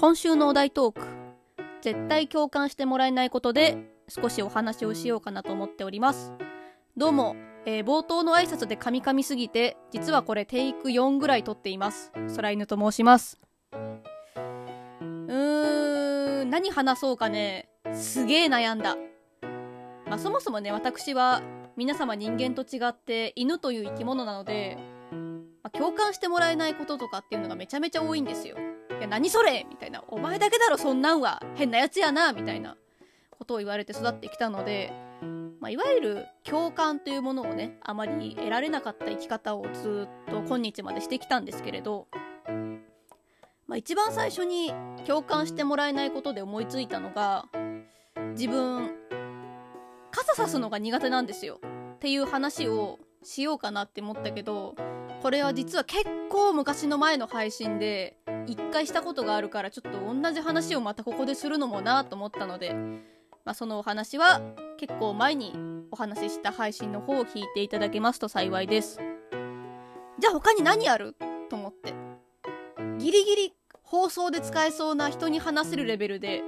今週のお題トーク。絶対共感してもらえないことで少しお話をしようかなと思っております。どうも、えー、冒頭の挨拶でカミカミすぎて実はこれテイク4ぐらい撮っています。空犬と申します。うーん何話そうかね。すげえ悩んだ。まあそもそもね私は皆様人間と違って犬という生き物なので、まあ、共感してもらえないこととかっていうのがめちゃめちゃ多いんですよ。いや、何それ？みたいな。お前だけだろ、そんなんは。変なやつやな、みたいなことを言われて育ってきたので、まあ、いわゆる共感というものをね、あまり得られなかった生き方をずっと今日までしてきたんですけれど、まあ、一番最初に共感してもらえないことで思いついたのが、自分、傘さすのが苦手なんですよ。っていう話をしようかなって思ったけど、これは実は結構昔の前の配信で一回したことがあるからちょっと同じ話をまたここでするのもなと思ったので、まあ、そのお話は結構前にお話しした配信の方を聞いていただけますと幸いです。じゃあ他に何あると思ってギリギリ放送で使えそうな人に話せるレベルで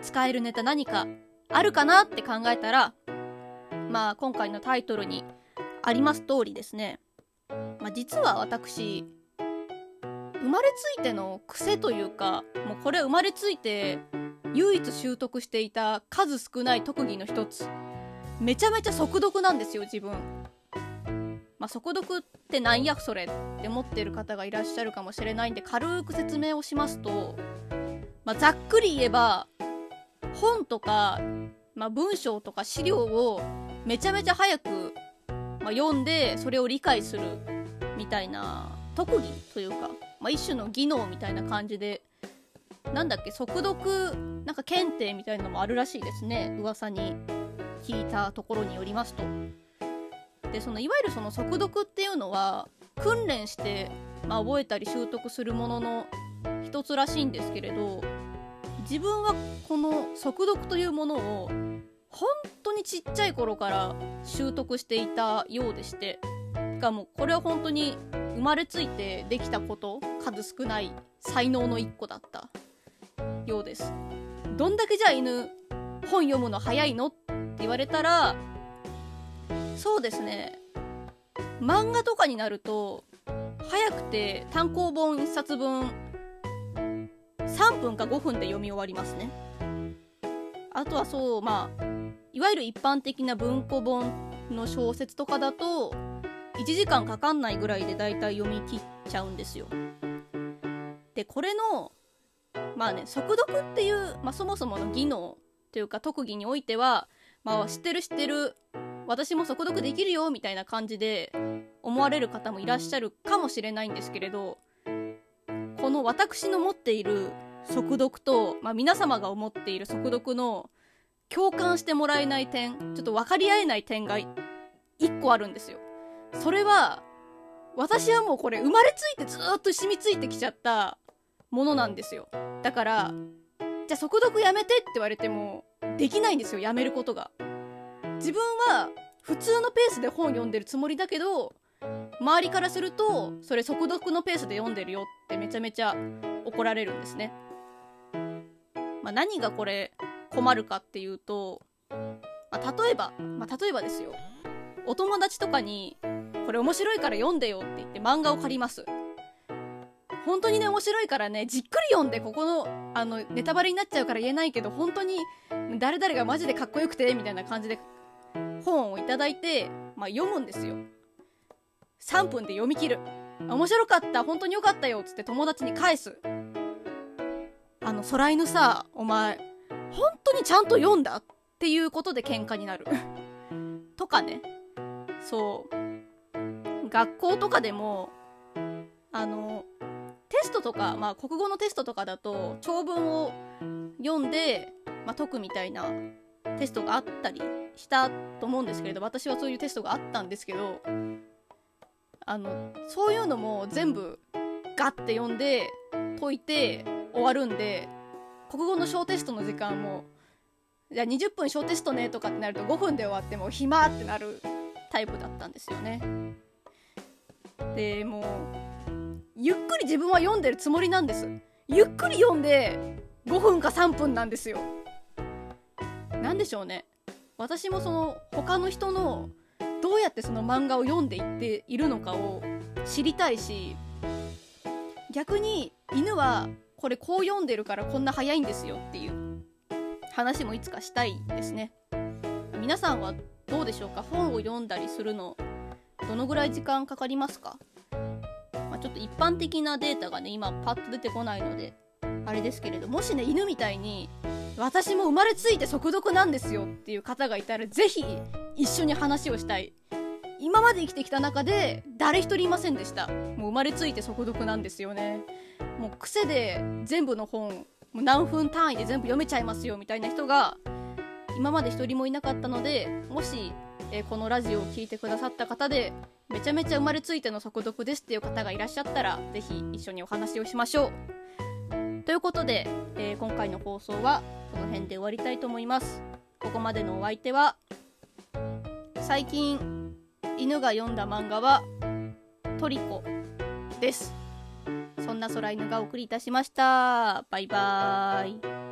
使えるネタ何かあるかなって考えたらまあ今回のタイトルにあります通りですね、まあ、実は私生まれついての癖というかもうこれ生まれついて唯一習得していた数少ない特技の一つ。めちゃめちゃ速読なんですよ自分。まあ、速読ってなんやそれって思ってる方がいらっしゃるかもしれないんで軽く説明をしますと、まあ、ざっくり言えば本とか、まあ、文章とか資料をめちゃめちゃ早く、ま、読んでそれを理解するみたいな特技というか。まあ、一種の技能みたいな感じでなんだっけ速読なんか検定みたいなのもあるらしいですね。噂に聞いたところによりますと。でそのいわゆるその速読っていうのは訓練して、まあ、覚えたり習得するものの一つらしいんですけれど自分はこの速読というものを本当にちっちゃい頃から習得していたようでしてしかもこれは本当に生まれついてできたこと数少ない才能の一個だったようです。どんだけじゃあ犬本読むの早いのって言われたらそうですね。漫画とかになると早くて単行本1冊分3分か5分で読み終わりますね。あとはそうまあいわゆる一般的な文庫本の小説とかだと1時間かかんないぐらいでだいたい読み切っちゃうんですよ。でこれのまあね速読っていう、まあ、そもそもの技能というか特技においては、まあ、知ってる知ってる私も速読できるよみたいな感じで思われる方もいらっしゃるかもしれないんですけれどこの私の持っている速読と、まあ、皆様が思っている速読の共感してもらえない点ちょっと分かり合えない点が1個あるんですよ。それは私はもうこれ生まれついてずっと染みついてきちゃったものなんですよ。だからじゃあ速読やめてって言われてもできないんですよやめることが。自分は普通のペースで本読んでるつもりだけど周りからするとそれ速読のペースで読んでるよってめちゃめちゃ怒られるんですね、まあ、何がこれ困るかっていうと、まあ、例えば、まあ、例えばですよ。お友達とかにこれ面白いから読んでよって言って漫画を借ります。本当にね面白いからねじっくり読んでここのあのネタバレになっちゃうから言えないけど本当に誰々がマジでかっこよくてみたいな感じで本をいただいて、まあ、読むんですよ。3分で読み切る。面白かった本当によかったよつって友達に返す。あの空犬さお前本当にちゃんと読んだっていうことで喧嘩になる。とかね。そう。学校とかでもあのテストとか、まあ、国語のテストとかだと長文を読んで、まあ、解くみたいなテストがあったりしたと思うんですけれど私はそういうテストがあったんですけどあのそういうのも全部ガッて読んで解いて終わるんで国語の小テストの時間もじゃあ20分小テストねとかってなると5分で終わっても暇ってなるタイプだったんですよね。でもうゆっくり自分は読んでるつもりなんです。ゆっくり読んで5分か3分なんですよ。なんでしょうね。私もその他の人のどうやってその漫画を読んでいっているのかを知りたいし逆に犬はこれこう読んでるからこんな早いんですよっていう話もいつかしたいですね。皆さんはどうでしょうか？本を読んだりするの。どのぐらい時間かかりますか、まあ、ちょっと一般的なデータがね今パッと出てこないのであれですけれどもしね犬みたいに私も生まれついて速読なんですよっていう方がいたらぜひ一緒に話をしたい。今まで生きてきた中で誰一人いませんでした。もう生まれついて速読なんですよね。もう癖で全部の本もう何分単位で全部読めちゃいますよみたいな人が今まで一人もいなかったのでもし、えー、このラジオを聴いてくださった方でめちゃめちゃ生まれついての速読ですっていう方がいらっしゃったらぜひ一緒にお話をしましょう。ということで、えー、今回の放送はこの辺で終わりたいと思います。ここまでのお相手は最近犬が読んだ漫画はトリコです。そんな空犬がお送りいたしました。バイバーイ。